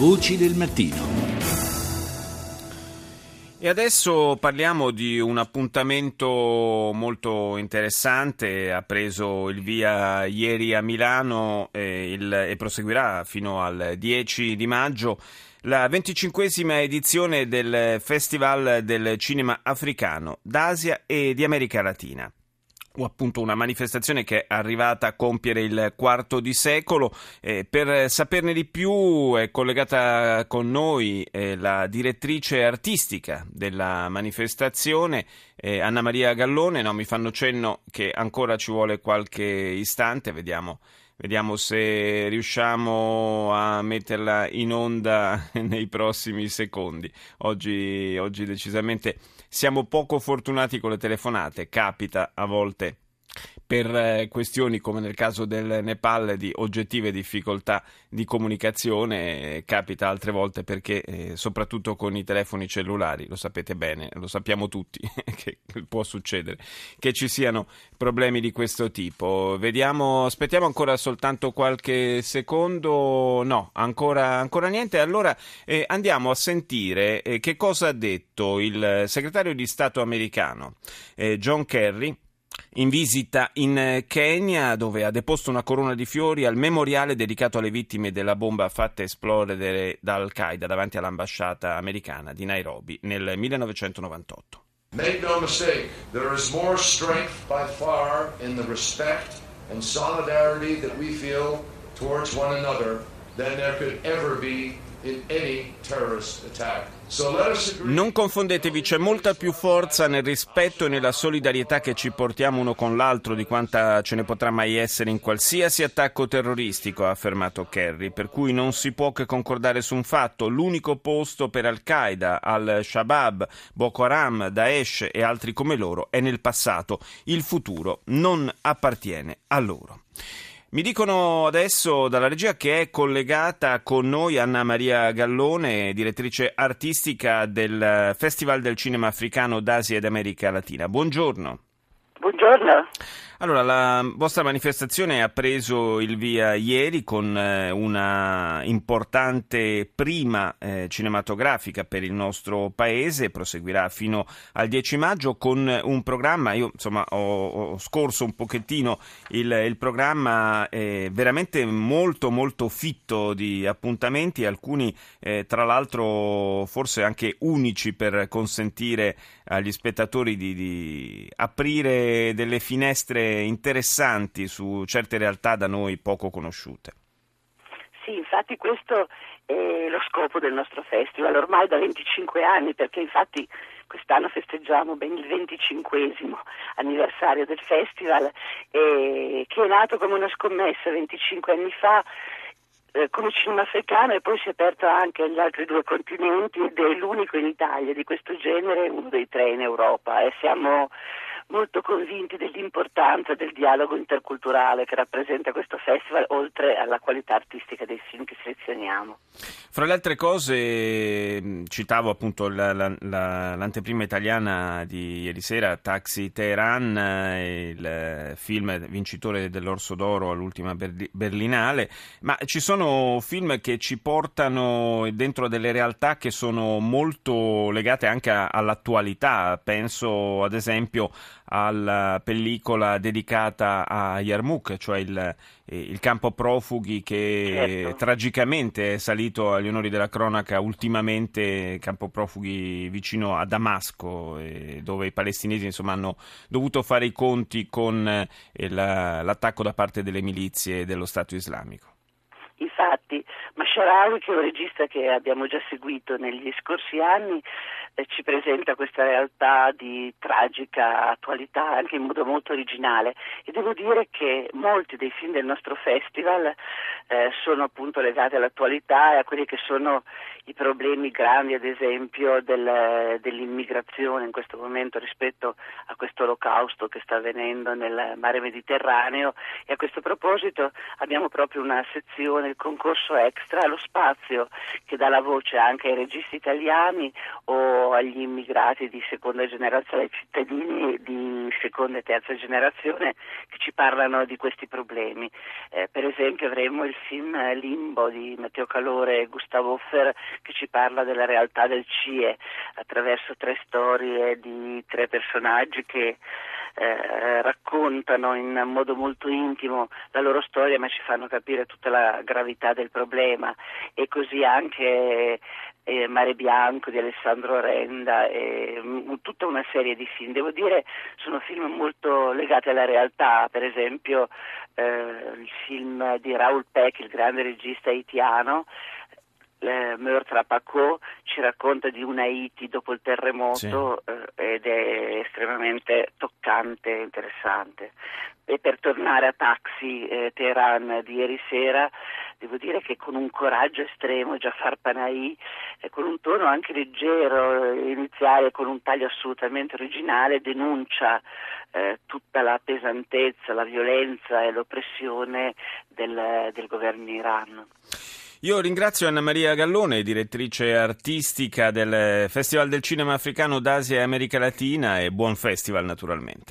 Voci del mattino. E adesso parliamo di un appuntamento molto interessante, ha preso il via ieri a Milano e, il, e proseguirà fino al 10 di maggio la venticinquesima edizione del Festival del Cinema Africano d'Asia e di America Latina appunto una manifestazione che è arrivata a compiere il quarto di secolo. Eh, per saperne di più è collegata con noi eh, la direttrice artistica della manifestazione, eh, Anna Maria Gallone. No, mi fanno cenno che ancora ci vuole qualche istante, vediamo. Vediamo se riusciamo a metterla in onda nei prossimi secondi. Oggi, oggi decisamente siamo poco fortunati con le telefonate, capita a volte per eh, questioni come nel caso del Nepal di oggettive difficoltà di comunicazione, eh, capita altre volte perché eh, soprattutto con i telefoni cellulari, lo sapete bene, lo sappiamo tutti che può succedere, che ci siano problemi di questo tipo. Vediamo, aspettiamo ancora soltanto qualche secondo, no, ancora, ancora niente, allora eh, andiamo a sentire eh, che cosa ha detto il segretario di Stato americano eh, John Kerry in visita in eh, Kenya dove ha deposto una corona di fiori al memoriale dedicato alle vittime della bomba fatta esplodere da Al-Qaeda davanti all'ambasciata americana di Nairobi nel 1998. Make no mistake, there is more strength by far in the respect and solidarity that we feel towards one another than there could ever be Non confondetevi, c'è molta più forza nel rispetto e nella solidarietà che ci portiamo uno con l'altro di quanta ce ne potrà mai essere in qualsiasi attacco terroristico, ha affermato Kerry, per cui non si può che concordare su un fatto, l'unico posto per Al-Qaeda, Al-Shabaab, Boko Haram, Daesh e altri come loro è nel passato, il futuro non appartiene a loro. Mi dicono adesso dalla regia che è collegata con noi Anna Maria Gallone, direttrice artistica del Festival del Cinema Africano d'Asia ed America Latina. Buongiorno. Buongiorno. Allora, la vostra manifestazione ha preso il via ieri con eh, una importante prima eh, cinematografica per il nostro paese, proseguirà fino al 10 maggio con un programma, io insomma ho, ho scorso un pochettino il, il programma eh, veramente molto molto fitto di appuntamenti, alcuni eh, tra l'altro forse anche unici per consentire agli spettatori di, di aprire delle finestre interessanti su certe realtà da noi poco conosciute. Sì, infatti questo è lo scopo del nostro festival, ormai da 25 anni, perché infatti quest'anno festeggiamo ben il 25 anniversario del festival, eh, che è nato come una scommessa 25 anni fa eh, come cinema africano e poi si è aperto anche agli altri due continenti ed è l'unico in Italia di questo genere, uno dei tre in Europa e siamo molto convinti dell'importanza del dialogo interculturale che rappresenta questo festival, oltre alla qualità artistica dei film che selezioniamo. Fra le altre cose, citavo appunto la, la, la, l'anteprima italiana di ieri sera, Taxi Teheran, il film vincitore dell'Orso d'Oro all'ultima Berlinale, ma ci sono film che ci portano dentro delle realtà che sono molto legate anche all'attualità, penso ad esempio alla pellicola dedicata a Yarmouk, cioè il, eh, il campo profughi che certo. tragicamente è salito agli onori della cronaca ultimamente, campo profughi vicino a Damasco, dove i palestinesi insomma, hanno dovuto fare i conti con eh, l'attacco da parte delle milizie dello Stato islamico. Infatti, Masharawi, che è un regista che abbiamo già seguito negli scorsi anni, eh, ci presenta questa realtà di tragica attualità anche in modo molto originale. E devo dire che molti dei film del nostro festival eh, sono appunto legati all'attualità e a quelli che sono i problemi grandi ad esempio del, dell'immigrazione in questo momento rispetto a questo olocausto che sta avvenendo nel mare Mediterraneo. E a questo proposito abbiamo proprio una sezione, il concorso extra, lo spazio che dà la voce anche ai registi italiani o agli immigrati di seconda generazione, ai cittadini di seconda e terza generazione che ci parlano di questi problemi. Eh, per esempio avremo il film Limbo di Matteo Calore e Gustavo Offer che ci parla della realtà del CIE attraverso tre storie di tre personaggi che eh, raccontano in modo molto intimo la loro storia ma ci fanno capire tutta la gravità del problema e così anche eh, Mare Bianco di Alessandro Renda e m- tutta una serie di film. Devo dire sono film molto legati alla realtà, per esempio eh, il film di Raoul Peck, il grande regista haitiano, eh, Meurtre à Paco ci racconta di un Haiti dopo il terremoto sì. eh, ed è estremamente toccante e interessante. E per tornare a Taxi eh, Teheran di ieri sera, devo dire che con un coraggio estremo Jafar Panahi, con un tono anche leggero iniziale, con un taglio assolutamente originale, denuncia eh, tutta la pesantezza, la violenza e l'oppressione del, del governo in Iran. Io ringrazio Anna Maria Gallone, direttrice artistica del Festival del Cinema Africano d'Asia e America Latina e buon festival naturalmente.